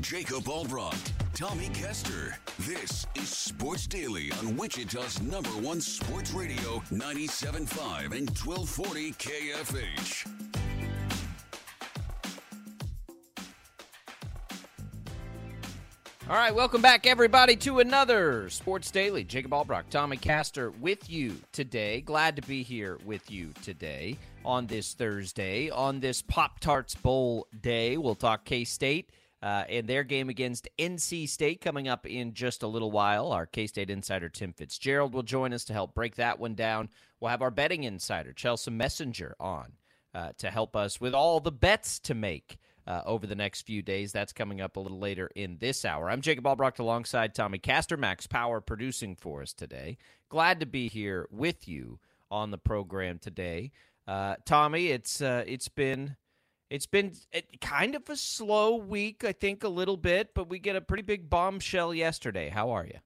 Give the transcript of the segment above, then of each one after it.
Jacob Albrocht, Tommy Kester. This is Sports Daily on Wichita's number one sports radio, 97.5 and 1240 KFH. All right, welcome back, everybody, to another Sports Daily. Jacob Albrock, Tommy Castor with you today. Glad to be here with you today on this Thursday, on this Pop Tarts Bowl day. We'll talk K State uh, and their game against NC State coming up in just a little while. Our K State insider Tim Fitzgerald will join us to help break that one down. We'll have our betting insider Chelsea Messinger on uh, to help us with all the bets to make uh, over the next few days. That's coming up a little later in this hour. I'm Jacob Albrocht alongside Tommy Castor, Max Power producing for us today. Glad to be here with you on the program today. Uh, Tommy, it's uh, it's been it's been kind of a slow week, I think, a little bit, but we get a pretty big bombshell yesterday. How are you?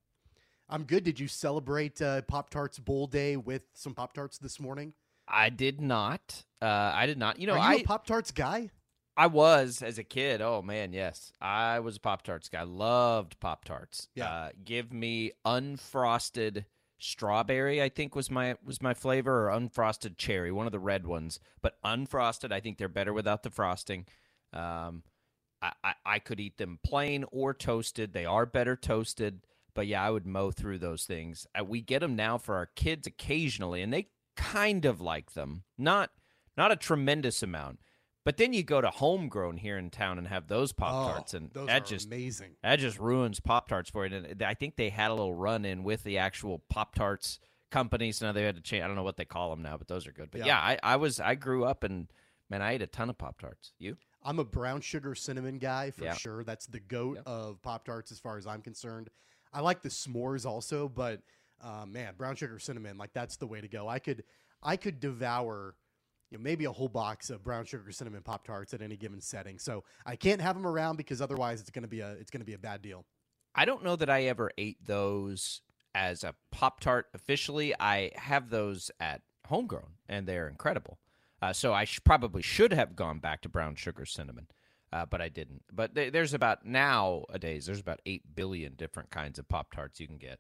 I'm good. Did you celebrate uh, Pop Tarts Bowl Day with some Pop Tarts this morning? I did not. Uh, I did not. You know, Are you I a Pop Tarts guy? I was as a kid. Oh man, yes, I was a Pop Tarts guy. Loved Pop Tarts. Yeah. Uh, give me unfrosted strawberry. I think was my was my flavor, or unfrosted cherry, one of the red ones. But unfrosted, I think they're better without the frosting. Um, I, I could eat them plain or toasted. They are better toasted. But yeah, I would mow through those things. Uh, we get them now for our kids occasionally, and they kind of like them. Not not a tremendous amount. But then you go to homegrown here in town and have those Pop Tarts, Oh, and those that are just amazing. that just ruins Pop Tarts for it. And I think they had a little run in with the actual Pop Tarts companies. Now they had to change. I don't know what they call them now, but those are good. But Yeah. yeah, I, I was I grew up and man, I ate a ton of Pop Tarts. You? I'm a brown sugar cinnamon guy for Yeah. sure. That's the goat Yep. of Pop Tarts as far as I'm concerned. I like the s'mores also, but uh, man, brown sugar cinnamon, like that's the way to go. I could I could devour you know, maybe a whole box of brown sugar cinnamon Pop Tarts at any given setting. So I can't have them around because otherwise it's gonna be a it's gonna be a bad deal. I don't know that I ever ate those as a Pop Tart officially. I have those at homegrown, and they're incredible. Uh, so I sh- probably should have gone back to brown sugar cinnamon, uh, but I didn't. But th- there's about nowadays there's about eight billion different kinds of Pop Tarts you can get.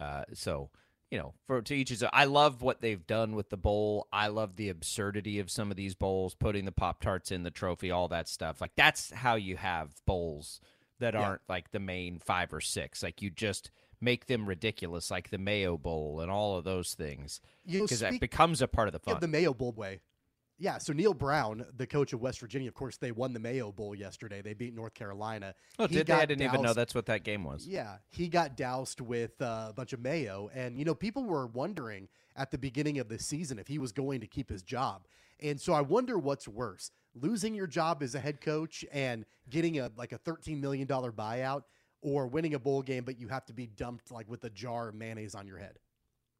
Uh, so you know, for to each his. own. I love what they've done with the bowl. I love the absurdity of some of these bowls, putting the Pop Tarts in the trophy, all that stuff. Like that's how you have bowls that Yeah. aren't like the main five or six. Like you just make them ridiculous, like the Mayo Bowl and all of those things, You know, because that becomes a part of the fun. the Mayo Bowl way. Yeah, so Neal Brown, the coach of West Virginia, of course, they won the Mayo Bowl yesterday. They beat North Carolina. oh, He did they? I didn't even know that's what that game was. Yeah, he got doused with uh, a bunch of mayo, and you know people were wondering at the beginning of the season if he was going to keep his job, and so I wonder what's worse: losing your job as a head coach and getting a like a thirteen million dollar buyout, or winning a bowl game but you have to be dumped like with a jar of mayonnaise on your head.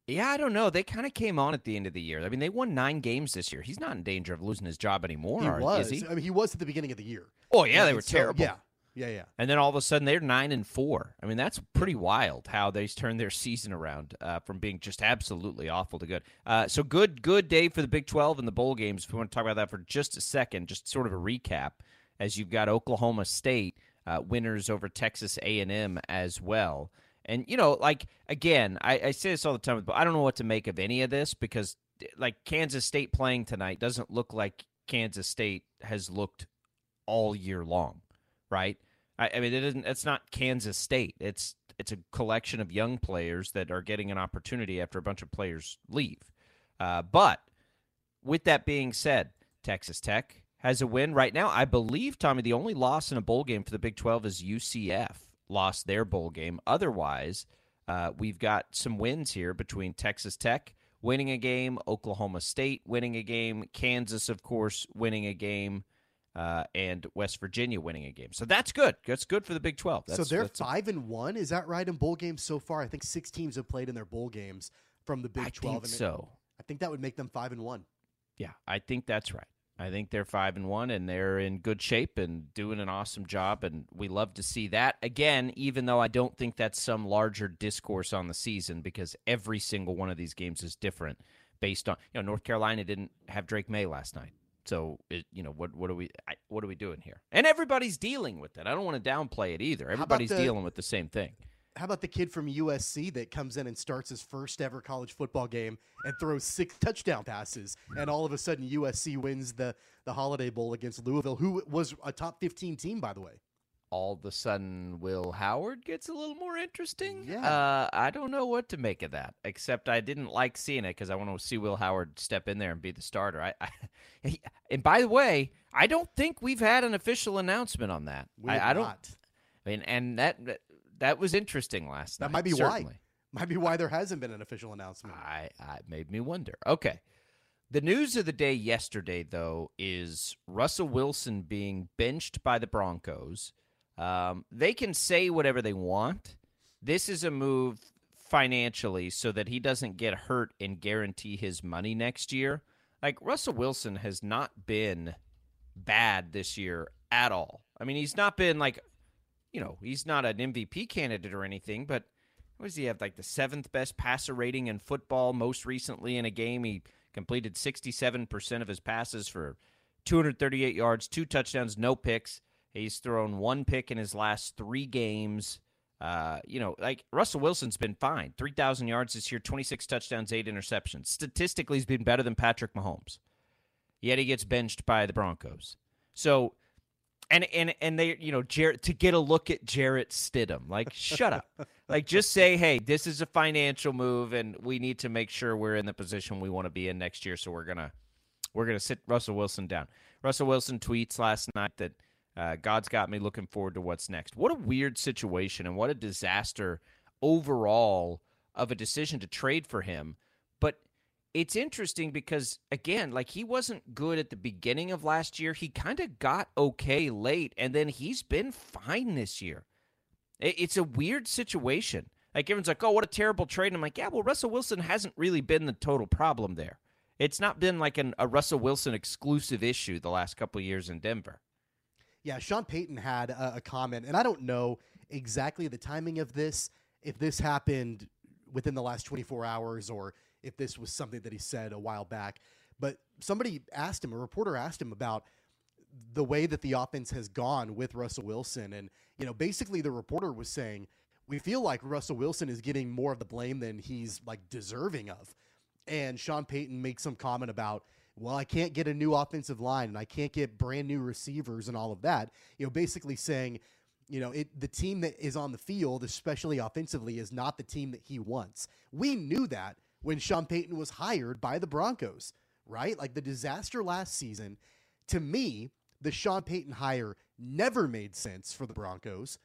Yeah, I don't know. They kind of came on at the end of the year. I mean, they won nine games this year. He's not in danger of losing his job anymore, he was. he? I mean, he was at the beginning of the year. Oh yeah, they were so, terrible. Yeah, yeah, yeah. And then all of a sudden they're nine and four. I mean, that's pretty wild how they turned their season around uh, from being just absolutely awful to good. Uh, so good, good day for the Big Twelve and the bowl games. If we want to talk about that for just a second, just sort of a recap, as you've got Oklahoma State uh, winners over Texas A and M as well. And you know, like again, I, I say this all the time, but I don't know what to make of any of this because, like Kansas State playing tonight doesn't look like Kansas State has looked all year long, right? I, I mean, it isn't. It's not Kansas State. It's it's a collection of young players that are getting an opportunity after a bunch of players leave. Uh, but with that being said, Texas Tech has a win right now. I believe Tommy, the only loss in a bowl game for the Big Twelve is UCF lost their bowl game. Otherwise, uh, we've got some wins here between Texas Tech winning a game, Oklahoma State winning a game, Kansas, of course, winning a game uh, and West Virginia winning a game. So that's good. That's good for the Big Twelve. That's, so they're five and one. Is that right in bowl games so far? I think six teams have played in their bowl games from the Big I Twelve. think and it- so. I think that would make them five and one. Yeah, I think that's right. I think they're five and one, and they're in good shape and doing an awesome job, and we love to see that. Again, even though I don't think that's some larger discourse on the season, because every single one of these games is different based on you know North Carolina didn't have Drake Maye last night. So it, you know what what are we I, what are we doing here? And everybody's dealing with it. I don't want to downplay it either. Everybody's the- dealing with the same thing. How about the kid from USC that comes in and starts his first ever college football game and throws six touchdown passes, and all of a sudden USC wins the the Holiday Bowl against Louisville, who was a top fifteen team by the way. All of a sudden, Will Howard gets a little more interesting. Yeah. Uh, I don't know what to make of that. Except I didn't like seeing it because I want to see Will Howard step in there and be the starter. I, I and by the way, I don't think we've had an official announcement on that. I, I don't. not. I mean, and that that- was interesting last That night. That might be certainly. why. Might be why there hasn't been an official announcement. I, I it made me wonder. Okay. The news of the day yesterday, though, is Russell Wilson being benched by the Broncos. Um, they can say whatever they want. This is a move financially so that he doesn't get hurt and guarantee his money next year. Like Russell Wilson has not been bad this year at all. I mean, he's not been like, you know, he's not an MVP candidate or anything, but what does he have? Like the seventh best passer rating in football. Most recently in a game, he completed 67% of his passes for 238 yards, two touchdowns, no picks. He's thrown one pick in his last three games. Uh, you know, like Russell Wilson's been fine. 3,000 yards this year, 26 touchdowns, eight interceptions. Statistically, he's been better than Patrick Mahomes. Yet he gets benched by the Broncos. So, and and and they, you know, Jarrett to get a look at Jarrett Stidham. Like, shut up. Like, just say, hey, this is a financial move, and we need to make sure we're in the position we want to be in next year. So we're gonna we're gonna sit Russell Wilson down. Russell Wilson tweets last night that uh, God's got me looking forward to what's next. What a weird situation and what a disaster overall of a decision to trade for him. It's interesting because again, like he wasn't good at the beginning of last year. He kind of got okay late, and then he's been fine this year. It's a weird situation. Like everyone's like, "Oh, what a terrible trade." And I'm like, "Yeah, well, Russell Wilson hasn't really been the total problem there. It's not been like an, a Russell Wilson exclusive issue the last couple years in Denver." Yeah, Sean Payton had a, a comment, and I don't know exactly the timing of this, if this happened within the last 24 hours or if this was something that he said a while back. But somebody asked him, a reporter asked him about the way that the offense has gone with Russell Wilson. And, you know, basically the reporter was saying, we feel like Russell Wilson is getting more of the blame than he's like deserving of. And Sean Payton makes some comment about, well, I can't get a new offensive line and I can't get brand new receivers and all of that. You know, basically saying, you know, it the team that is on the field, especially offensively, is not the team that he wants. We knew that when Sean Payton was hired by the Broncos, right? Like the disaster last season. To me, the Sean Payton hire never made sense for the Broncos.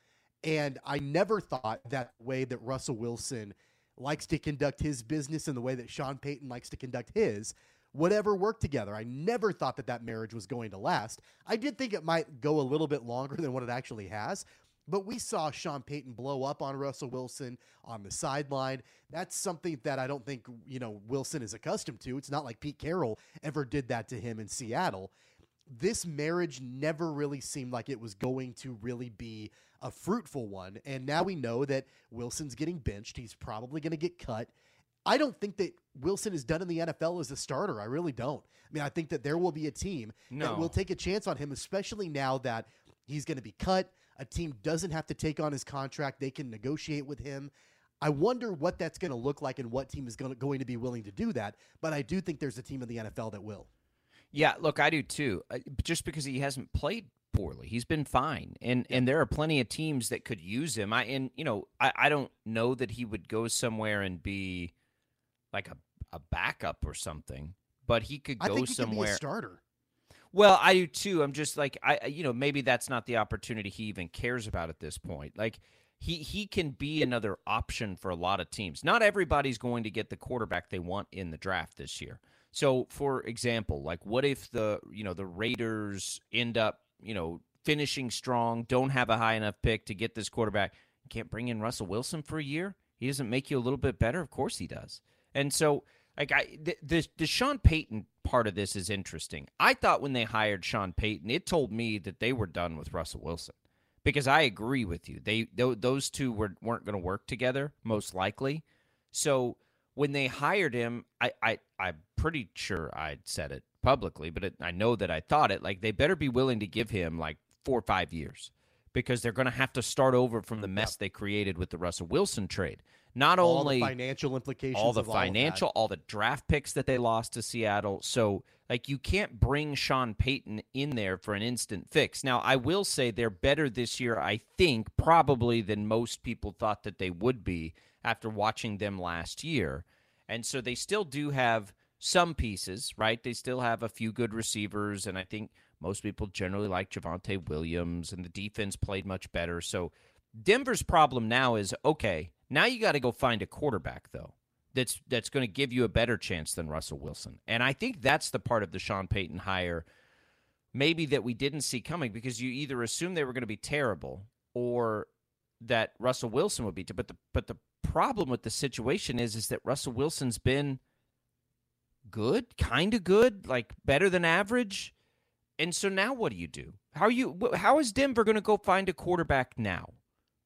And I never thought that way that Russell Wilson likes to conduct his business and the way that Sean Payton likes to conduct his would ever work together. I never thought that that marriage was going to last. I did think it might go a little bit longer than what it actually has. But we saw Sean Payton blow up on Russell Wilson on the sideline. That's something that I don't think, you know, Wilson is accustomed to. It's not like Pete Carroll ever did that to him in Seattle this marriage never really seemed like it was going to really be a fruitful one. And now we know that Wilson's getting benched. He's probably going to get cut. I don't think that Wilson is done in the NFL as a starter. I really don't. I mean, I think that there will be a team that will take a chance on him, especially now that he's going to be cut. A team doesn't have to take on his contract, they can negotiate with him. I wonder what that's going to look like and what team is going to, going to be willing to do that. But I do think there's a team in the NFL that will. Yeah, look, I do too. Uh, Just because he hasn't played poorly, he's been fine, and and there are plenty of teams that could use him. I and you know, I, I don't know that he would go somewhere and be like a a backup or something, but he could I go think he could be somewhere. a starter. Well, I do too. I'm just like I, you know, maybe that's not the opportunity he even cares about at this point. Like he he can be another option for a lot of teams. Not everybody's going to get the quarterback they want in the draft this year. So, for example, like what if the you know the Raiders end up you know finishing strong, don't have a high enough pick to get this quarterback, can't bring in Russell Wilson for a year? He doesn't make you a little bit better. Of course he does. And so, like I the the, the Sean Payton part of this is interesting. I thought when they hired Sean Payton, it told me that they were done with Russell Wilson because I agree with you. They tho- those two were weren't going to work together most likely. So when they hired him, I, I I'm pretty sure I'd said it publicly, but it, I know that I thought it. Like they better be willing to give him like four or five years because they're going to have to start over from the mess they created with the Russell Wilson trade. Not all only financial implications, all the financial, All, all the draft picks that they lost to Seattle. So, like, you can't bring Sean Payton in there for an instant fix. Now, I will say they're better this year, I think, probably than most people thought that they would be after watching them last year. And so they still do have some pieces, right? They still have a few good receivers, and I think most people generally like Javonte Williams, and the defense played much better. So Denver's problem now is okay. Now you got to go find a quarterback though. That's that's going to give you a better chance than Russell Wilson. And I think that's the part of the Sean Payton hire maybe that we didn't see coming because you either assumed they were going to be terrible or that Russell Wilson would be but the but the problem with the situation is is that Russell Wilson's been good, kind of good, like better than average. And so now what do you do? How are you how is Denver going to go find a quarterback now?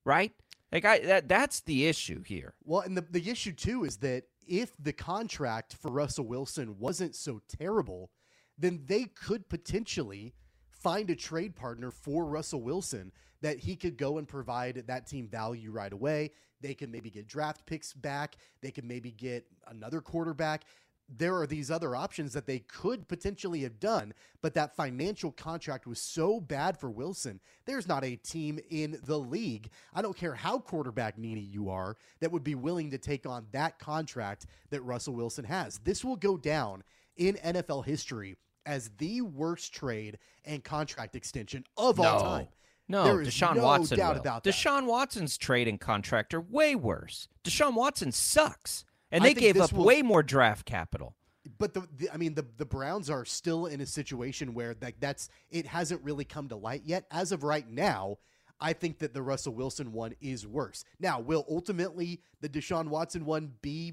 Right? Like I that that's the issue here. Well, and the the issue too is that if the contract for Russell Wilson wasn't so terrible, then they could potentially find a trade partner for Russell Wilson that he could go and provide that team value right away. They could maybe get draft picks back. They could maybe get another quarterback there are these other options that they could potentially have done, but that financial contract was so bad for Wilson. There's not a team in the league, I don't care how quarterback needy you are, that would be willing to take on that contract that Russell Wilson has. This will go down in NFL history as the worst trade and contract extension of no. all time. No, there is Deshaun no Watson doubt will. about that. Deshaun Watson's trade and contract are way worse. Deshaun Watson sucks. And they gave up will- way more draft capital. but the, the I mean the the Browns are still in a situation where like that's it hasn't really come to light yet. As of right now, I think that the Russell Wilson one is worse. Now, will ultimately the Deshaun Watson one be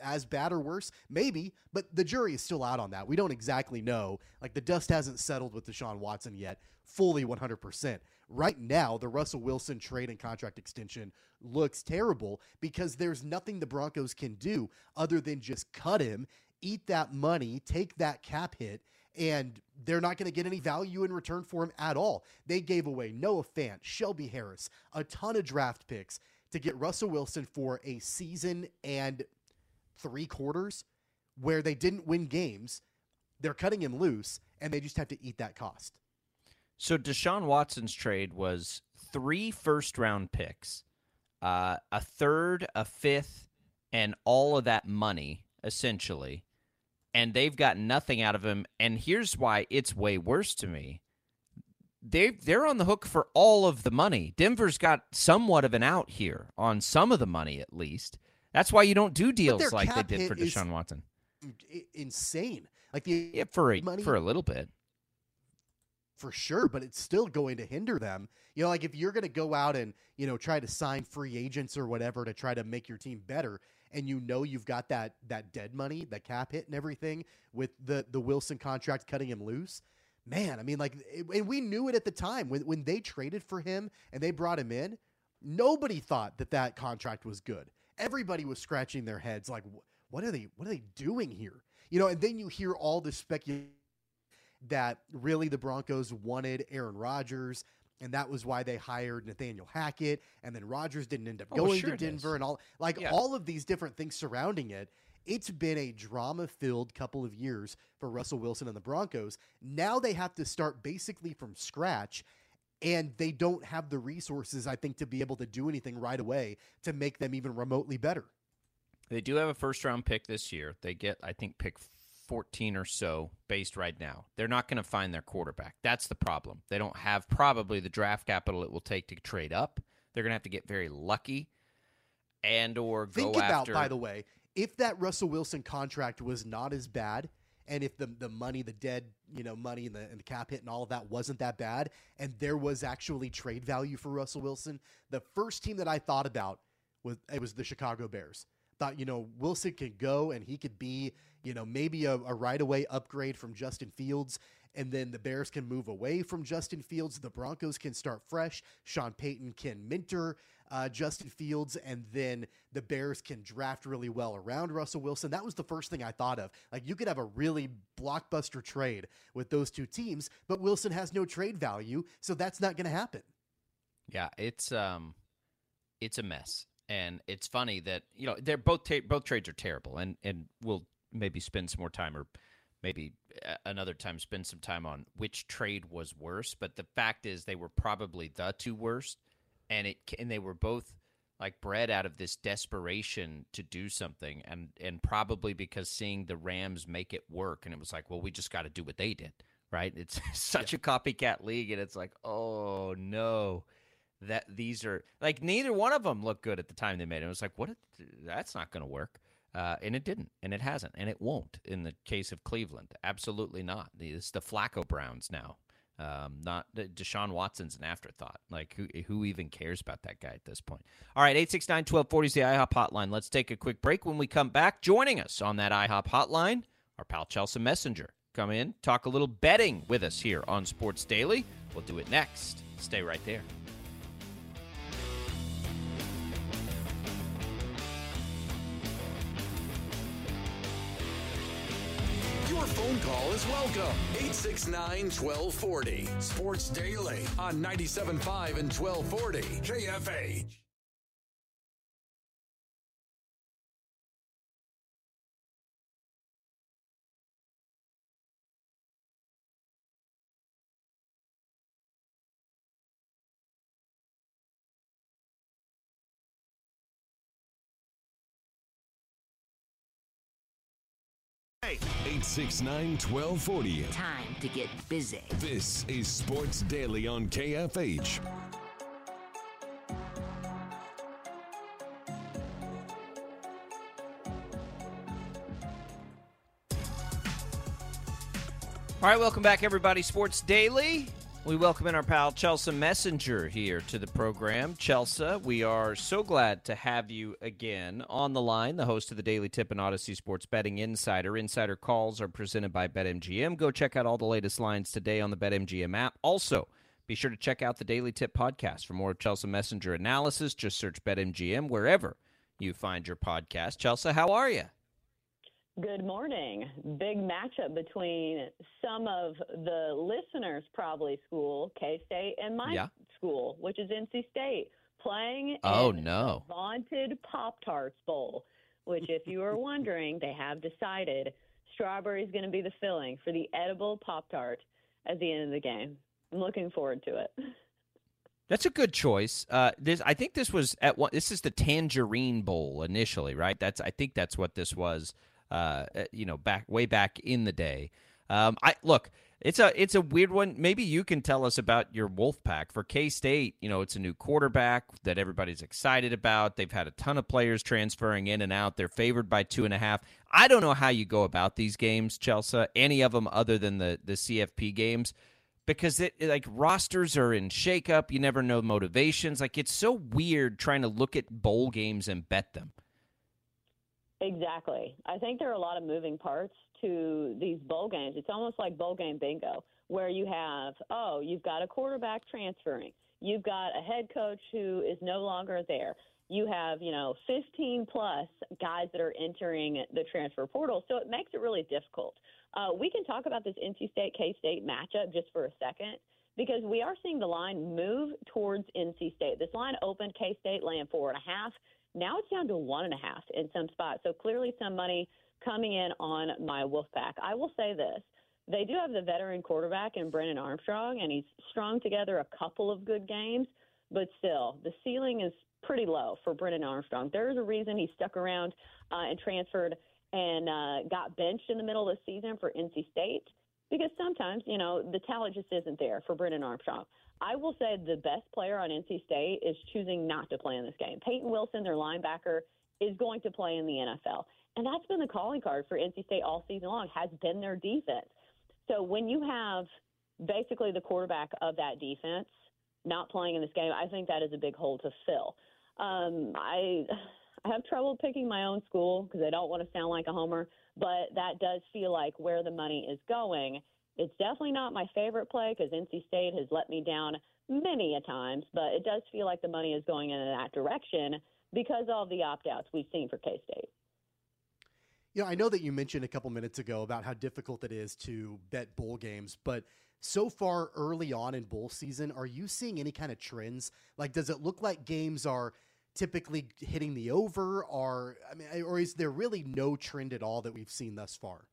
as bad or worse? Maybe, but the jury is still out on that. We don't exactly know. Like the dust hasn't settled with Deshaun Watson yet, fully 100%. Right now, the Russell Wilson trade and contract extension looks terrible because there's nothing the Broncos can do other than just cut him, eat that money, take that cap hit, and they're not going to get any value in return for him at all. They gave away Noah Fant, Shelby Harris, a ton of draft picks to get Russell Wilson for a season and three quarters where they didn't win games. They're cutting him loose, and they just have to eat that cost. So Deshaun Watson's trade was three first round picks, uh, a third, a fifth, and all of that money, essentially. And they've got nothing out of him. And here's why it's way worse to me. They they're on the hook for all of the money. Denver's got somewhat of an out here on some of the money at least. That's why you don't do deals like they did for Deshaun Watson. Insane. Like the Yeah, for a, money for a little bit. for sure, but it's still going to hinder them. You know, like if you're going to go out and, you know, try to sign free agents or whatever to try to make your team better and you know you've got that that dead money, the cap hit and everything with the the Wilson contract cutting him loose. Man, I mean like and we knew it at the time when when they traded for him and they brought him in, nobody thought that that contract was good. Everybody was scratching their heads like what are they what are they doing here? You know, and then you hear all the speculation that really the Broncos wanted Aaron Rodgers, and that was why they hired Nathaniel Hackett, and then Rodgers didn't end up Oh, going sure to Denver, and all like Yeah. all of these different things surrounding it. It's been a drama filled couple of years for Russell Wilson and the Broncos. Now they have to start basically from scratch. And they don't have the resources, I think, to be able to do anything right away to make them even remotely better. They do have a first round pick this year. They get, I think, pick 14 or so based right now. They're not going to find their quarterback. That's the problem. They don't have probably the draft capital it will take to trade up. They're going to have to get very lucky and or go Think about, after by the way, if that Russell Wilson contract was not as bad, and if the the money, the dead, you know, money and the, and the cap hit and all of that wasn't that bad, and there was actually trade value for Russell Wilson, the first team that I thought about was it was the Chicago Bears. Thought you know Wilson could go and he could be you know maybe a, a right away upgrade from Justin Fields. And then the Bears can move away from Justin Fields. The Broncos can start fresh. Sean Payton can mentor uh, Justin Fields, and then the Bears can draft really well around Russell Wilson. That was the first thing I thought of. Like you could have a really blockbuster trade with those two teams, but Wilson has no trade value, so that's not going to happen. Yeah, it's um, it's a mess, and it's funny that you know they're both ta- both trades are terrible, and and we'll maybe spend some more time or maybe uh, another time spend some time on which trade was worse. But the fact is, they were probably the two worst and it and they were both like bred out of this desperation to do something and and probably because seeing the Rams make it work and it was like well we just got to do what they did right it's such yeah. a copycat league and it's like oh no that these are like neither one of them looked good at the time they made it it was like what that's not going to work uh, and it didn't and it hasn't and it won't in the case of Cleveland absolutely not it's the Flacco Browns now um, not Deshaun Watson's an afterthought. Like who who even cares about that guy at this point? All right, 869-1240 is the IHOP hotline. Let's take a quick break. When we come back, joining us on that IHOP hotline, our pal Chelsea Messinger. Come in, talk a little betting with us here on Sports Daily. We'll do it next. Stay right there. Phone call is welcome. 869 1240. Sports Daily on 97.5 and 1240. KFH. 869 1240. Time to get busy. This is Sports Daily on KFH. All right, welcome back, everybody. Sports Daily. We welcome in our pal Chelsea Messinger here to the program. Chelsea, we are so glad to have you again on the line, the host of the Daily Tip and Audacy Sports Betting Insider. Insider calls are presented by BetMGM. Go check out all the latest lines today on the BetMGM app. Also, be sure to check out the Daily Tip podcast for more Chelsea Messinger analysis. Just search BetMGM wherever you find your podcast. Chelsea, how are you? Good morning. Big matchup between some of the listeners' probably school, K State, and my yeah. school, which is NC State, playing oh no vaunted Pop Tarts Bowl. Which, if you are wondering, they have decided strawberry is going to be the filling for the edible Pop Tart at the end of the game. I'm looking forward to it. That's a good choice. Uh, this, I think this was at one. This is the Tangerine Bowl initially, right? That's I think that's what this was uh, uh, you know, back way back in the day. Um, I look, it's a it's a weird one. Maybe you can tell us about your Wolfpack for K State. You know, it's a new quarterback that everybody's excited about. They've had a ton of players transferring in and out. They're favored by two and a half. I don't know how you go about these games, Chelsea. Any of them other than the the CFP games. Because it like rosters are in shakeup, you never know motivations. Like it's so weird trying to look at bowl games and bet them. Exactly. I think there are a lot of moving parts to these bowl games. It's almost like bowl game bingo, where you have, oh, you've got a quarterback transferring, you've got a head coach who is no longer there. You have, you know, 15 plus guys that are entering the transfer portal. So it makes it really difficult. Uh, we can talk about this NC State K State matchup just for a second because we are seeing the line move towards NC State. This line opened K State laying four and a half. Now it's down to one and a half in some spots. So clearly some money coming in on my Wolfpack. I will say this. They do have the veteran quarterback in Brennan Armstrong, and he's strung together a couple of good games, but still, the ceiling is pretty low for Brennan Armstrong. There's a reason he stuck around uh, and transferred and uh, got benched in the middle of the season for NC State because sometimes, you know, the talent just isn't there for Brennan Armstrong. I will say the best player on NC State is choosing not to play in this game. Peyton Wilson, their linebacker, is going to play in the NFL. And that's been the calling card for NC State all season long, has been their defense. So when you have basically the quarterback of that defense not playing in this game, I think that is a big hole to fill. Um, I I have trouble picking my own school because I don't want to sound like a homer, but that does feel like where the money is going It's definitely not my favorite play because NC State has let me down many a times, but it does feel like the money is going in that direction because of the opt outs we've seen for K State. You know, I know that you mentioned a couple minutes ago about how difficult it is to bet bowl games, but so far early on in bowl season, are you seeing any kind of trends? Like, does it look like games are typically hitting the over, or I mean, or is there really no trend at all that we've seen thus far?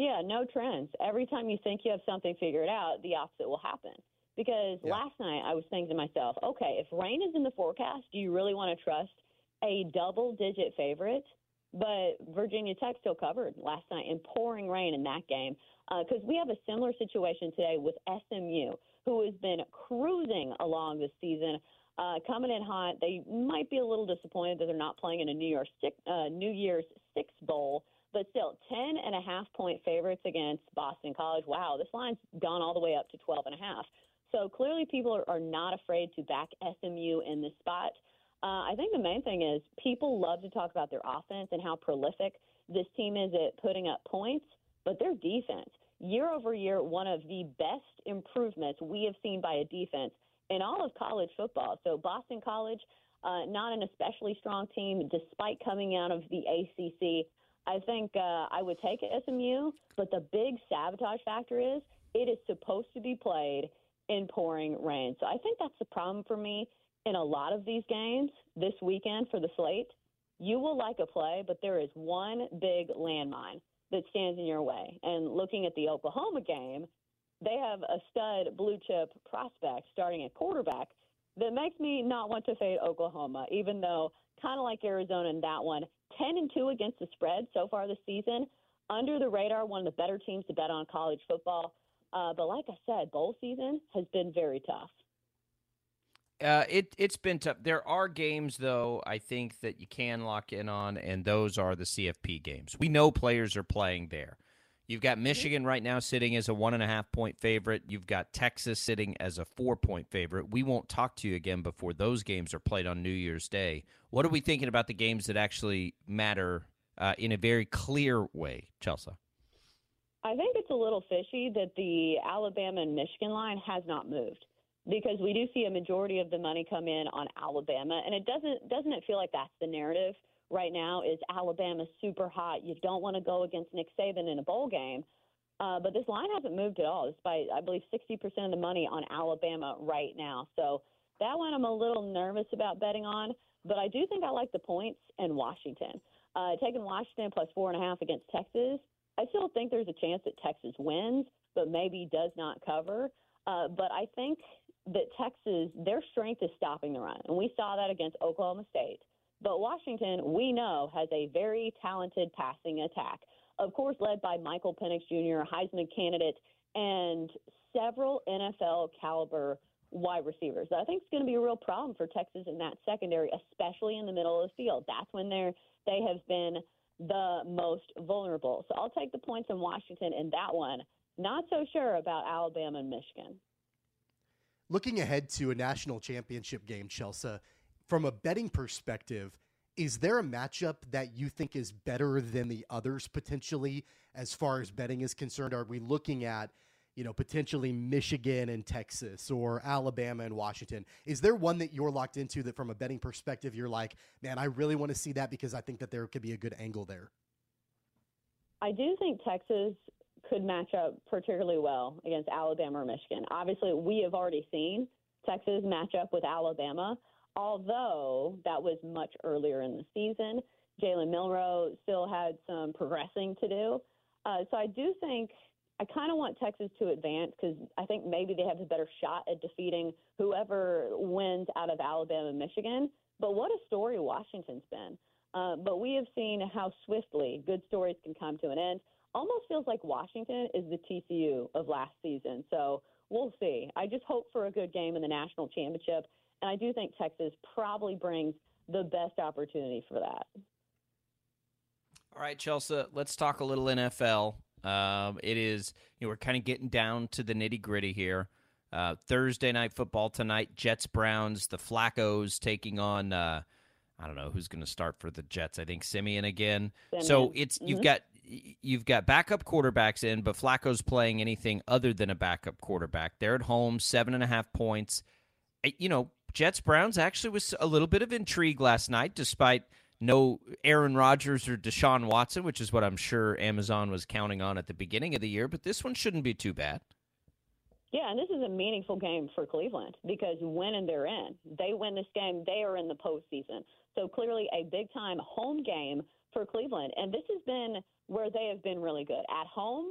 Yeah, no trends. Every time you think you have something figured out, the opposite will happen. Because yeah. last night I was thinking to myself, okay, if rain is in the forecast, do you really want to trust a double digit favorite? But Virginia Tech still covered last night in pouring rain in that game. Because uh, we have a similar situation today with SMU, who has been cruising along this season, uh, coming in hot. They might be a little disappointed that they're not playing in a New Six, uh, New Year's Six bowl, but still 10 and a half point favorites against Boston College. Wow, this line's gone all the way up to 12 and a half. So clearly, people are, not afraid to back SMU in this spot. Uh, I think the main thing is people love to talk about their offense and how prolific this team is at putting up points, but their defense, year over year, one of the best improvements we have seen by a defense in all of college football. So Boston College, uh, not an especially strong team, despite coming out of the ACC. I think uh, I would take SMU, but the big sabotage factor is it is supposed to be played in pouring rain. So I think that's the problem for me in a lot of these games this weekend for the slate, you will like a play, but there is one big landmine that stands in your way. And looking at the Oklahoma game, they have a stud blue chip prospect starting at quarterback that makes me not want to fade Oklahoma, even though kind of like Arizona in that one, 10 and 2 against the spread so far this season. Under the radar, one of the better teams to bet on college football. Uh, but like I said, bowl season has been very tough. Uh, it it's been tough. There are games though I think that you can lock in on, and those are the CFP games. We know players are playing there. You've got Michigan right now sitting as a one and a half point favorite. You've got Texas sitting as a four point favorite. We won't talk to you again before those games are played on New Year's Day. What are we thinking about the games that actually matter uh, in a very clear way, Chelsea? I think it's a little fishy that the Alabama and Michigan line has not moved because we do see a majority of the money come in on Alabama, and it doesn't doesn't it feel like that's the narrative right now? Is Alabama super hot? You don't want to go against Nick Saban in a bowl game, uh, but this line hasn't moved at all, despite I believe 60% of the money on Alabama right now. So that one I'm a little nervous about betting on, but I do think I like the points in Washington. Uh, taking Washington plus four and a half against Texas, I still think there's a chance that Texas wins, but maybe does not cover. Uh, but I think that Texas, their strength is stopping the run. And we saw that against Oklahoma State. But Washington, we know, has a very talented passing attack. Of course, led by Michael Penix Jr., Heisman candidate, and several NFL caliber wide receivers. I think it's going to be a real problem for Texas in that secondary, especially in the middle of the field. That's when they're they have been the most vulnerable. So I'll take the points in Washington in that one. Not so sure about Alabama and Michigan. Looking ahead to a national championship game, Chelsea, from a betting perspective, is there a matchup that you think is better than the others potentially as far as betting is concerned? Are we looking at, you know, potentially Michigan and Texas or Alabama and Washington? Is there one that you're locked into that from a betting perspective you're like, man, I really want to see that because I think that there could be a good angle there? I do think Texas could match up particularly well against Alabama or Michigan. Obviously, we have already seen Texas match up with Alabama, although that was much earlier in the season. Jalen Milroe still had some progressing to do. Uh, so I do think I kind of want Texas to advance because I think maybe they have a better shot at defeating whoever wins out of Alabama and Michigan. But what a story Washington's been. Uh, but we have seen how swiftly good stories can come to an end almost feels like Washington is the TCU of last season. So we'll see. I just hope for a good game in the national championship. And I do think Texas probably brings the best opportunity for that. All right, Chelsea, let's talk a little NFL. Um, it is, you know, we're kind of getting down to the nitty gritty here. Uh, Thursday night football tonight, Jets Browns, the Flaccos taking on, uh, I don't know who's going to start for the Jets. I think Siemian again. Siemian. So it's, mm-hmm. you've got you've got backup quarterbacks in, but Flacco's playing anything other than a backup quarterback. They're at home, seven and a half points. You know, Jets Browns actually was a little bit of intrigue last night, despite no Aaron Rodgers or Deshaun Watson, which is what I'm sure Amazon was counting on at the beginning of the year. But this one shouldn't be too bad. Yeah, and this is a meaningful game for Cleveland because when and they're in, they win this game, they are in the postseason. So clearly a big time home game for Cleveland. And this has been where they have been really good at home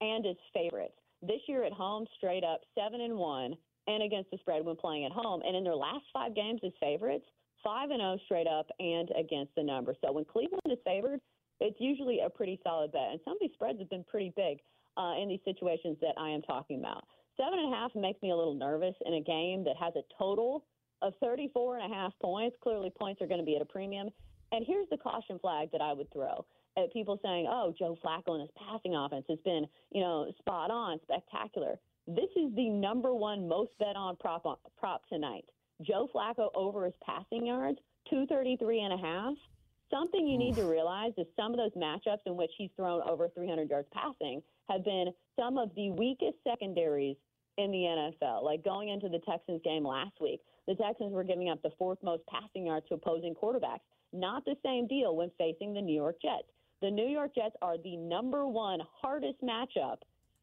and as favorites. This year at home, straight up seven and one, and against the spread when playing at home. And in their last five games as favorites, five and zero oh straight up and against the number. So when Cleveland is favored, it's usually a pretty solid bet. And some of these spreads have been pretty big uh, in these situations that I am talking about. Seven and a half makes me a little nervous in a game that has a total of 34 and a half points. Clearly, points are going to be at a premium. And here's the caution flag that I would throw at people saying, "Oh, Joe Flacco and his passing offense has been, you know, spot on, spectacular." This is the number one most bet on prop prop tonight. Joe Flacco over his passing yards, 233 and a half. Something you need to realize is some of those matchups in which he's thrown over 300 yards passing have been some of the weakest secondaries in the NFL. Like going into the Texans game last week, the Texans were giving up the fourth most passing yards to opposing quarterbacks. Not the same deal when facing the New York Jets. The New York Jets are the number one hardest matchup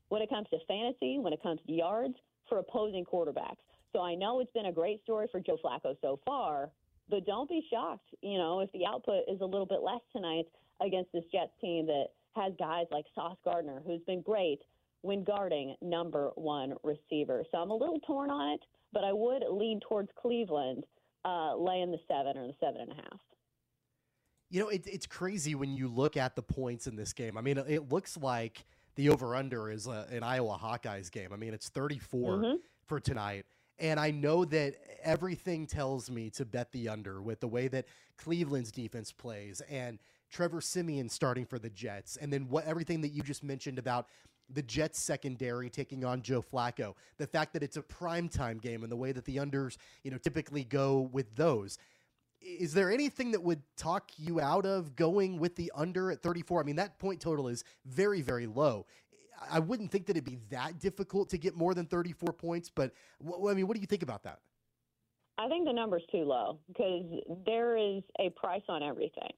when it comes to fantasy, when it comes to yards for opposing quarterbacks. So I know it's been a great story for Joe Flacco so far, but don't be shocked, you know, if the output is a little bit less tonight against this Jets team that has guys like Sauce Gardner, who's been great when guarding number one receiver. So I'm a little torn on it, but I would lean towards Cleveland, uh, laying the seven or the seven and a half. You know, it, it's crazy when you look at the points in this game. I mean, it looks like the over under is a, an Iowa Hawkeyes game. I mean, it's 34 mm-hmm. for tonight. And I know that everything tells me to bet the under with the way that Cleveland's defense plays and Trevor Siemian starting for the Jets, and then what everything that you just mentioned about the Jets secondary taking on Joe Flacco, the fact that it's a primetime game and the way that the unders, you know, typically go with those. Is there anything that would talk you out of going with the under at 34? I mean, that point total is very, very low. I wouldn't think that it'd be that difficult to get more than 34 points, but I mean, what do you think about that? I think the number's too low because there is a price on everything.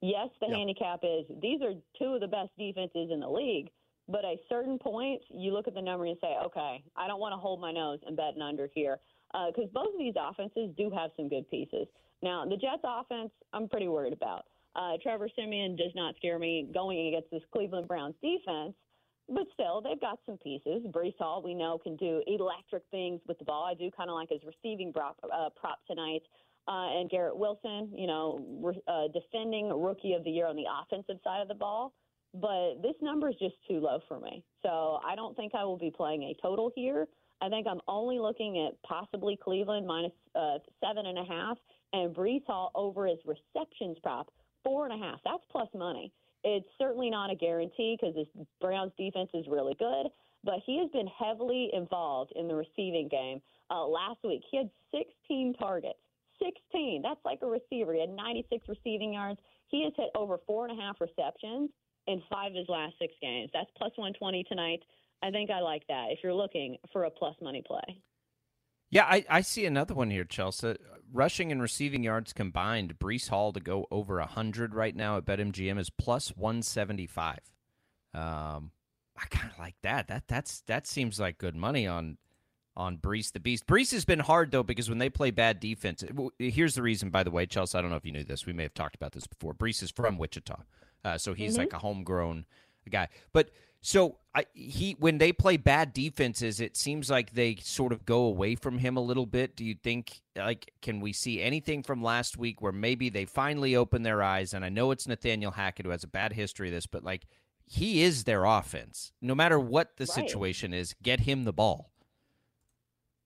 Yes, the handicap is these are two of the best defenses in the league, but at certain points, you look at the number and say, okay, I don't want to hold my nose and bet an under here because uh, both of these offenses do have some good pieces. Now, the Jets offense, I'm pretty worried about. Uh, Trevor Siemian does not scare me going against this Cleveland Browns defense, but still, they've got some pieces. Breece Hall, we know, can do electric things with the ball. I do kind of like his receiving prop, uh, prop tonight. Uh, and Garrett Wilson, you know, re- uh, defending rookie of the year on the offensive side of the ball but this number is just too low for me. So I don't think I will be playing a total here. I think I'm only looking at possibly Cleveland minus, uh, seven and a half and Breece Hall over his receptions prop four and a half. That's plus money. It's certainly not a guarantee because this Browns defense is really good, but he has been heavily involved in the receiving game. Uh, last week he had 16 targets. 16. That's like a receiver. He had 96 receiving yards. He has hit over four and a half receptions in five of his last six games. That's plus 120 tonight. I think I like that if you're looking for a plus money play. Yeah, I, I see another one here, Chelsea. Rushing and receiving yards combined, Breece Hall to go over 100 right now at BetMGM is plus 175. Um, I kind of like that. That that's that seems like good money on on Breece the Beast. Breece has been hard though because when they play bad defense, here's the reason. By the way, Chelsea, I don't know if you knew this. We may have talked about this before. Breece is from Wichita. Uh, so he's mm-hmm. like a homegrown guy. But so I, he when they play bad defenses, it seems like they sort of go away from him a little bit. Do you think like can we see anything from last week where maybe they finally open their eyes? And I know it's Nathaniel Hackett who has a bad history of this, but like he is their offense. No matter what the right. situation is, get him the ball.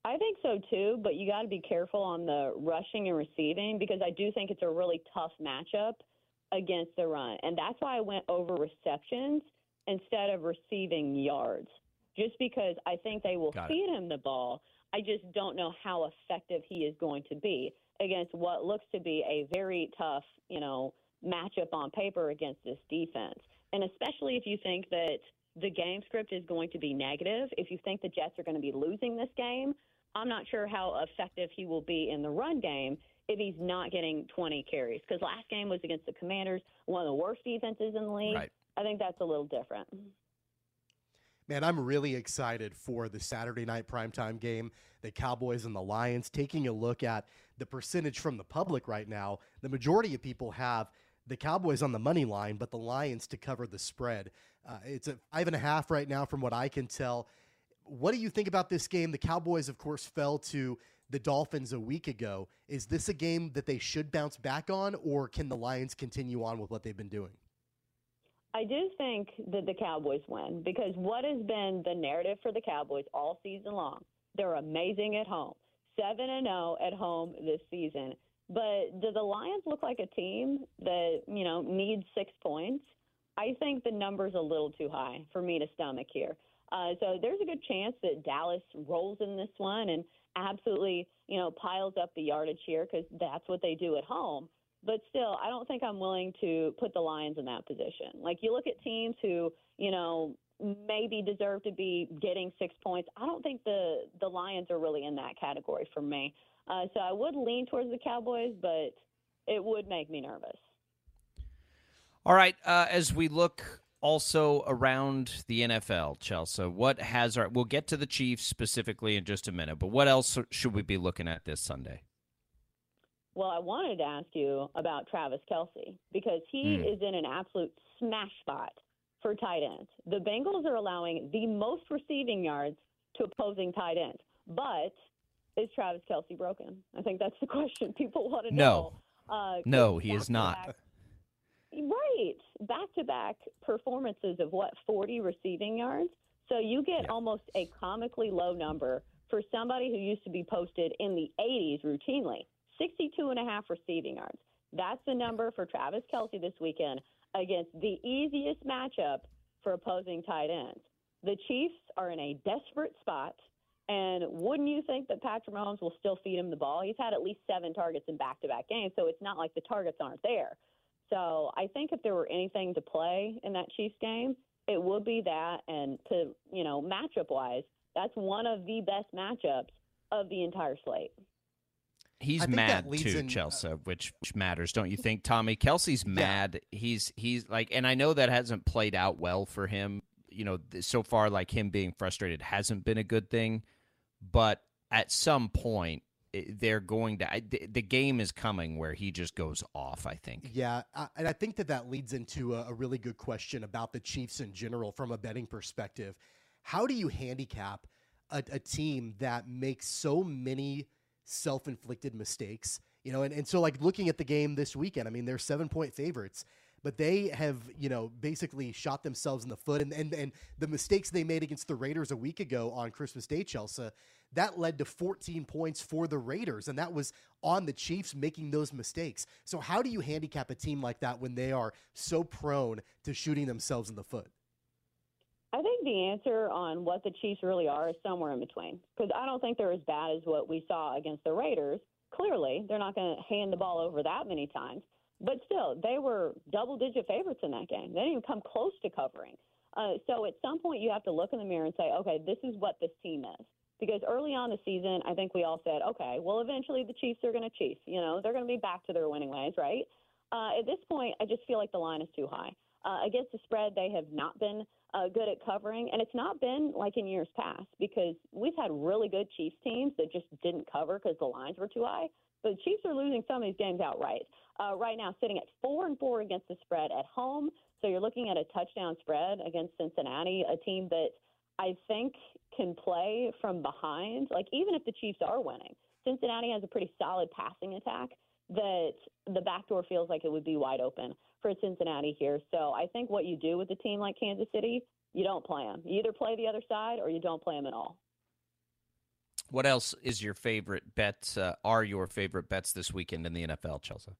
I think so too, but you got to be careful on the rushing and receiving because I do think it's a really tough matchup against the run. And that's why I went over receptions instead of receiving yards, just because I think they will Got feed it. him the ball. I just don't know how effective he is going to be against what looks to be a very tough, you know, matchup on paper against this defense. And especially if you think that the game script is going to be negative, if you think the Jets are going to be losing this game, I'm not sure how effective he will be in the run game if he's not getting 20 carries. Because last game was against the Commanders, one of the worst defenses in the league. Right. I think that's a little different. Man, I'm really excited for the Saturday night primetime game, the Cowboys and the Lions. Taking a look at the percentage from the public right now, the majority of people have the Cowboys on the money line, but the Lions to cover the spread. Uh, it's a five and a half right now, from what I can tell. What do you think about this game? The Cowboys, of course, fell to the Dolphins a week ago. Is this a game that they should bounce back on, or can the Lions continue on with what they've been doing? I do think that the Cowboys win because what has been the narrative for the Cowboys all season long? They're amazing at home. 7 and 0 at home this season. But do the Lions look like a team that, you know, needs 6 points? I think the number's a little too high for me to stomach here. Uh, so there's a good chance that Dallas rolls in this one and absolutely, you know, piles up the yardage here because that's what they do at home. But still, I don't think I'm willing to put the Lions in that position. Like you look at teams who, you know, maybe deserve to be getting six points. I don't think the the Lions are really in that category for me. Uh, so I would lean towards the Cowboys, but it would make me nervous. All right, uh, as we look also around the NFL, Chelsa, what has our? We'll get to the Chiefs specifically in just a minute, but what else should we be looking at this Sunday? Well, I wanted to ask you about Travis Kelce because he Hmm. is in an absolute smash spot for tight ends. The Bengals are allowing the most receiving yards to opposing tight ends, but is Travis Kelce broken? I think that's the question people want to No. know. Uh, No, he is not. Right. Back to back performances of what, 40 receiving yards? So you get Yeah. almost a comically low number for somebody who used to be posted in the 80s routinely 62 and a half receiving yards. That's the number for Travis Kelce this weekend against the easiest matchup for opposing tight ends. The Chiefs are in a desperate spot. And wouldn't you think that Patrick Mahomes will still feed him the ball? He's had at least seven targets in back to back games, so it's not like the targets aren't there. So I think if there were anything to play in that Chiefs game, it would be that. And to, you know, matchup wise, that's one of the best matchups of the entire slate. He's I think that mad too, in- uh, Chelsa, which which matters, don't you think, Tommy? Kelce's mad. He's he's like, and I know that hasn't played out well for him. You know, so far, like him being frustrated hasn't been a good thing. But at some point, they're going to. I, the, the game is coming where he just goes off. I think. Yeah, I, and I think that that leads into a, a really good question about the Chiefs in general from a betting perspective. How do you handicap a, a team that makes so many self-inflicted mistakes? You know, and, and so like looking at the game this weekend, I mean, they're seven point favorites, but they have, you know, basically shot themselves in the foot. And, and, and the mistakes they made against the Raiders a week ago on Christmas Day, Chelsa, that led to 14 points for the Raiders. And that was on the Chiefs making those mistakes. So, how do you handicap a team like that when they are so prone to shooting themselves in the foot? I think the answer on what the Chiefs really are is somewhere in between. Because I don't think they're as bad as what we saw against the Raiders. Clearly, they're not going to hand the ball over that many times. But still, they were double digit favorites in that game. They didn't even come close to covering. Uh, so at some point, you have to look in the mirror and say, okay, this is what this team is. Because early on the season, I think we all said, okay, well, eventually the Chiefs are going to Chiefs. You know, they're going to be back to their winning ways, right? Uh, at this point, I just feel like the line is too high. Uh, against the spread, they have not been uh, good at covering, and it's not been like in years past because we've had really good Chiefs teams that just didn't cover because the lines were too high. But the Chiefs are losing some of these games outright. Uh, right now, sitting at four and four against the spread at home. So you're looking at a touchdown spread against Cincinnati, a team that I think can play from behind. Like even if the Chiefs are winning, Cincinnati has a pretty solid passing attack that the back door feels like it would be wide open for Cincinnati here. So I think what you do with a team like Kansas City, you don't play them. You either play the other side or you don't play them at all. What else is your favorite bets? Uh, are your favorite bets this weekend in the NFL, Chelsa?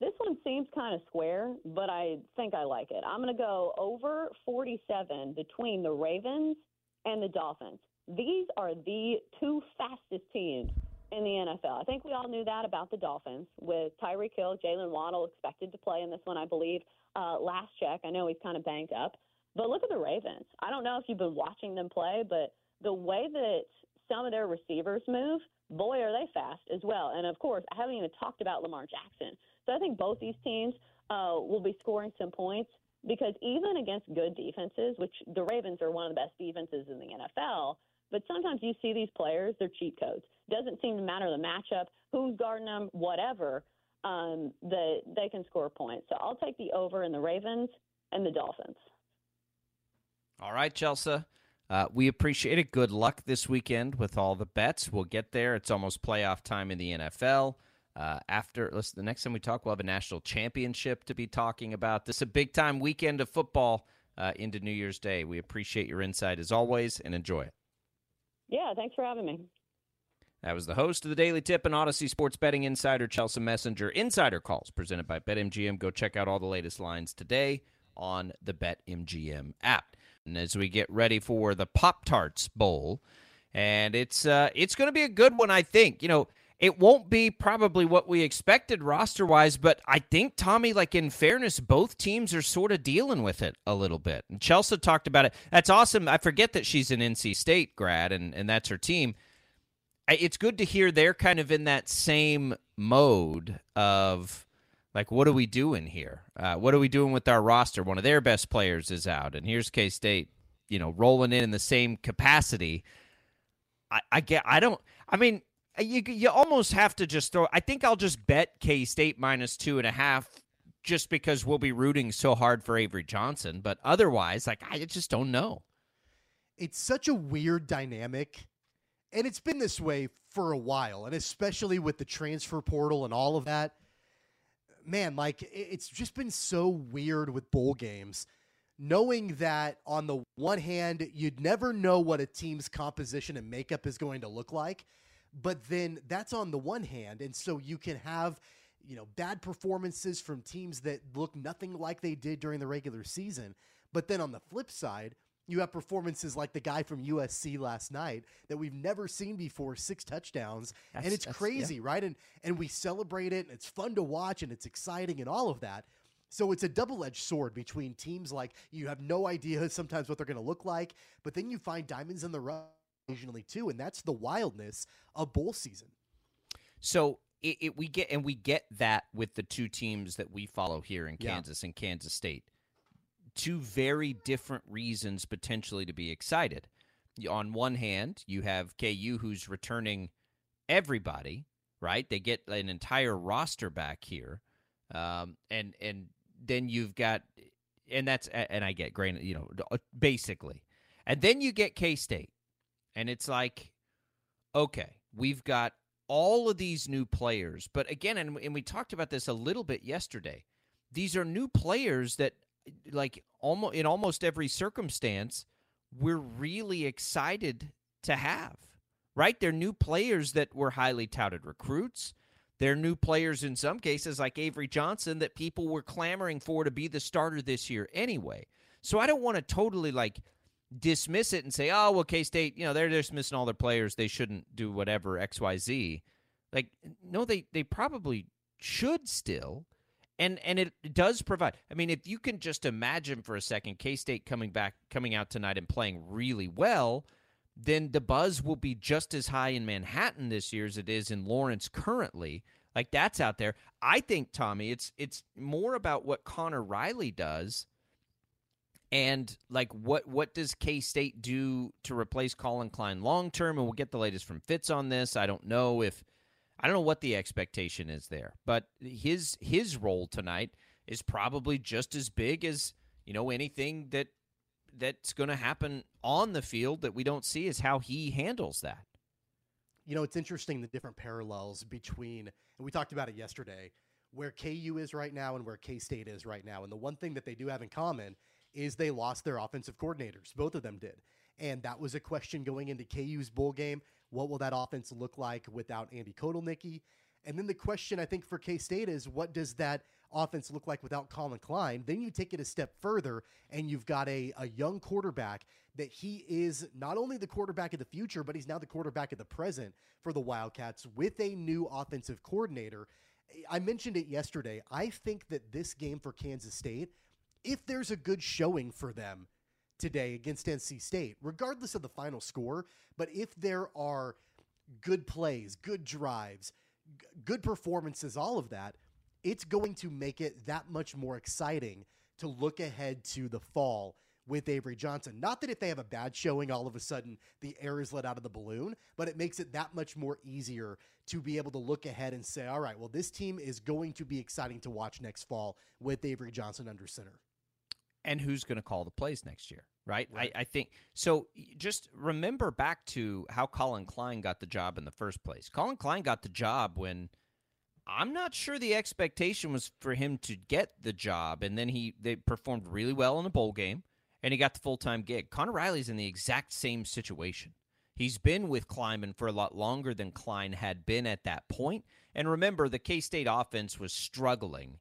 This one seems kind of square, but I think I like it. I'm going to go over 47 between the Ravens and the Dolphins. These are the two fastest teams in the NFL. I think we all knew that about the Dolphins with Tyreek Hill, Jaylen Waddle expected to play in this one, I believe. Uh, last check, I know he's kind of banged up. But look at the Ravens. I don't know if you've been watching them play, but the way that some of their receivers move, boy, are they fast as well. And of course, I haven't even talked about Lamar Jackson. So I think both these teams uh, will be scoring some points because even against good defenses, which the Ravens are one of the best defenses in the NFL, but sometimes you see these players, they're cheat codes. Doesn't seem to matter the matchup, who's guarding them, whatever, um, that they can score points. So I'll take the over in the Ravens and the Dolphins. All right, Chelsa. Uh, we appreciate it. Good luck this weekend with all the bets. We'll get there. It's almost playoff time in the NFL. Uh, after listen, the next time we talk, we'll have a national championship to be talking about. This is a big time weekend of football uh, into New Year's Day. We appreciate your insight as always and enjoy it. Yeah, thanks for having me. That was the host of the Daily Tip and Audacy Sports Betting Insider, Chelsa Messinger. Insider calls presented by BetMGM. Go check out all the latest lines today on the BetMGM app. And as we get ready for the Pop Tarts Bowl, and it's uh, it's going to be a good one, I think. You know, it won't be probably what we expected roster wise, but I think Tommy, like in fairness, both teams are sort of dealing with it a little bit. And Chelsa talked about it. That's awesome. I forget that she's an NC State grad, and and that's her team it's good to hear they're kind of in that same mode of like what are we doing here uh, what are we doing with our roster one of their best players is out and here's k-state you know rolling in in the same capacity i, I get i don't i mean you, you almost have to just throw i think i'll just bet k-state minus two and a half just because we'll be rooting so hard for avery johnson but otherwise like i just don't know it's such a weird dynamic and it's been this way for a while, and especially with the transfer portal and all of that. Man, like it's just been so weird with bowl games, knowing that on the one hand, you'd never know what a team's composition and makeup is going to look like, but then that's on the one hand, and so you can have you know bad performances from teams that look nothing like they did during the regular season, but then on the flip side you have performances like the guy from USC last night that we've never seen before, six touchdowns, that's, and it's crazy, yeah. right? And and we celebrate it, and it's fun to watch, and it's exciting, and all of that. So it's a double-edged sword between teams like you have no idea sometimes what they're going to look like, but then you find diamonds in the rough occasionally too, and that's the wildness of bowl season. So it, it, we get and we get that with the two teams that we follow here in Kansas yeah. and Kansas State two very different reasons potentially to be excited. On one hand, you have KU who's returning everybody, right? They get an entire roster back here, um, and and then you've got, and that's and I get grain, you know, uh, basically, and then you get K State, and it's like, okay, we've got all of these new players, but again, and, and we talked about this a little bit yesterday. These are new players that like almost in almost every circumstance we're really excited to have right? They're new players that were highly touted recruits. They're new players in some cases like avery johnson that people were clamoring for to be the starter this year anyway. So i don't want to totally like dismiss it and say oh well k-state you know they're dismissing all their players they shouldn't do whatever xyz like no they they probably should still and and it does provide. I mean, if you can just imagine for a second, K State coming back, coming out tonight and playing really well, then the buzz will be just as high in Manhattan this year as it is in Lawrence currently. Like that's out there. I think Tommy, it's it's more about what Conor Riley does, and like what what does K State do to replace Collin Klein long term? And we'll get the latest from Fitz on this. I don't know if I don't know what the expectation is there, but his his role tonight is probably just as big as you know anything that that's going to happen on the field that we don't see is how he handles that. You know, it's interesting the different parallels between, and we talked about it yesterday, where KU is right now and where K State is right now. And the one thing that they do have in common is they lost their offensive coordinators. Both of them did. And that was a question going into KU's bowl game. What will that offense look like without Andy Kotelnicki? And then the question I think for K State is what does that offense look like without Collin Klein? Then you take it a step further and you've got a, a young quarterback that he is not only the quarterback of the future, but he's now the quarterback of the present for the Wildcats with a new offensive coordinator. I mentioned it yesterday. I think that this game for Kansas State, if there's a good showing for them today against NC State, regardless of the final score, but if there are good plays, good drives, g- good performances, all of that, it's going to make it that much more exciting to look ahead to the fall with Avery Johnson. Not that if they have a bad showing, all of a sudden the air is let out of the balloon, but it makes it that much more easier to be able to look ahead and say, all right, well, this team is going to be exciting to watch next fall with Avery Johnson under center. And who's going to call the plays next year, right? Right. I, I think so. Just remember back to how Collin Klein got the job in the first place. Collin Klein got the job when I'm not sure the expectation was for him to get the job, and then he they performed really well in a bowl game, and he got the full time gig. Conor Riley's in the exact same situation. He's been with Klieman for a lot longer than Klein had been at that point. And remember, the K State offense was struggling,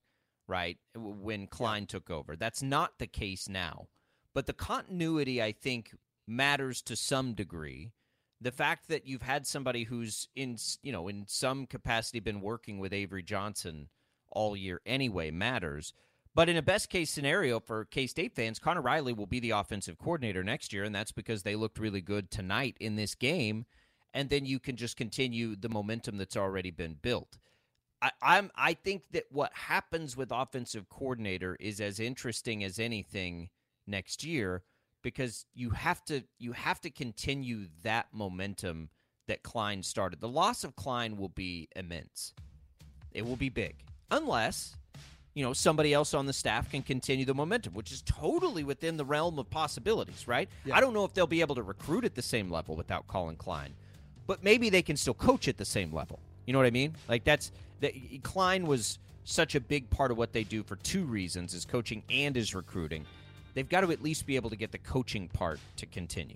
right, when Klein took over. That's not the case now. But the continuity, I think, matters to some degree. The fact that you've had somebody who's in, you know, in some capacity been working with Avery Johnson all year anyway matters. But in a best case scenario for K State fans, Conor Riley will be the offensive coordinator next year, and that's because they looked really good tonight in this game. And then you can just continue the momentum that's already been built. I, I'm I think that what happens with offensive coordinator is as interesting as anything next year because you have to you have to continue that momentum that Klein started. The loss of Klein will be immense. It will be big. Unless, you know, somebody else on the staff can continue the momentum, which is totally within the realm of possibilities, right? Yeah. I don't know if they'll be able to recruit at the same level without Collin Klein, but maybe they can still coach at the same level. You know what I mean? Like that's that Klein was such a big part of what they do for two reasons: is coaching and is recruiting. They've got to at least be able to get the coaching part to continue.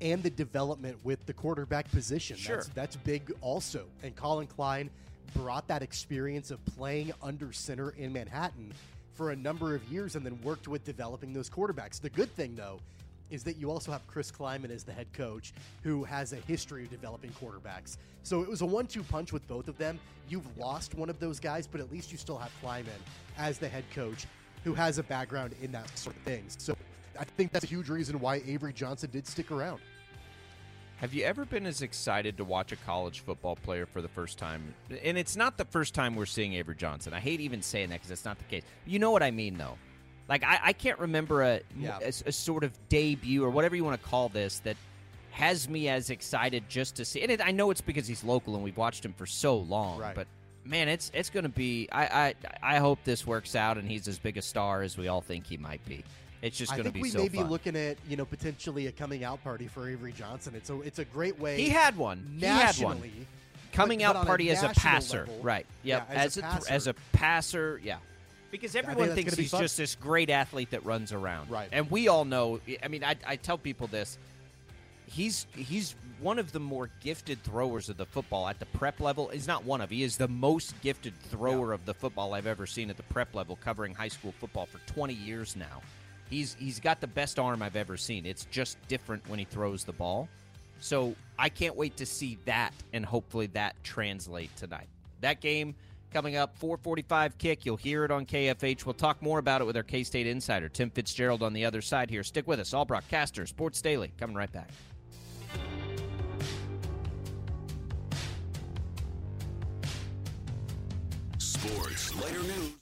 and the development with the quarterback position. Sure. That's, that's big also. And Collin Klein brought that experience of playing under center in Manhattan for a number of years and then worked with developing those quarterbacks. The good thing, though, is that you also have Chris Klieman as the head coach who has a history of developing quarterbacks. So it was a one two punch with both of them. You've lost one of those guys, but at least you still have Klieman as the head coach who has a background in that sort of things. So I think that's a huge reason why Avery Johnson did stick around. Have you ever been as excited to watch a college football player for the first time? And it's not the first time we're seeing Avery Johnson. I hate even saying that because that's not the case. You know what I mean, though. Like I, I can't remember a, Yeah. a, a sort of debut or whatever you want to call this that has me as excited just to see. And it, I know it's because he's local and we've watched him for so long. Right. But man, it's it's going to be. I, I I hope this works out and he's as big a star as we all think he might be. It's just going to think be we so may be fun. looking at you know potentially a coming out party for Avery Johnson. It's a it's a great way. he had one. He had one. nationally. coming but- out but on a party as a passer, level. right? Yep, Yeah, as as a th- as a passer, yeah. Because everyone that's thinks he's fun. just this great athlete that runs around, Right. And we all know. I mean, I, I tell people this. He's he's one of the more gifted throwers of the football at the prep level. He's not one of. He is the most gifted thrower of the football I've ever seen at the prep level, covering high school football for 20 years now. He's he's got the best arm I've ever seen. It's just different when he throws the ball. So I can't wait to see that, and hopefully that translate tonight. That game coming up, 4:45 kick. You'll hear it on KFH. We'll talk more about it with our K State insider Tim Fitzgerald on the other side here. Stick with us, all broadcasters, Sports Daily, coming right back. Sports, later news.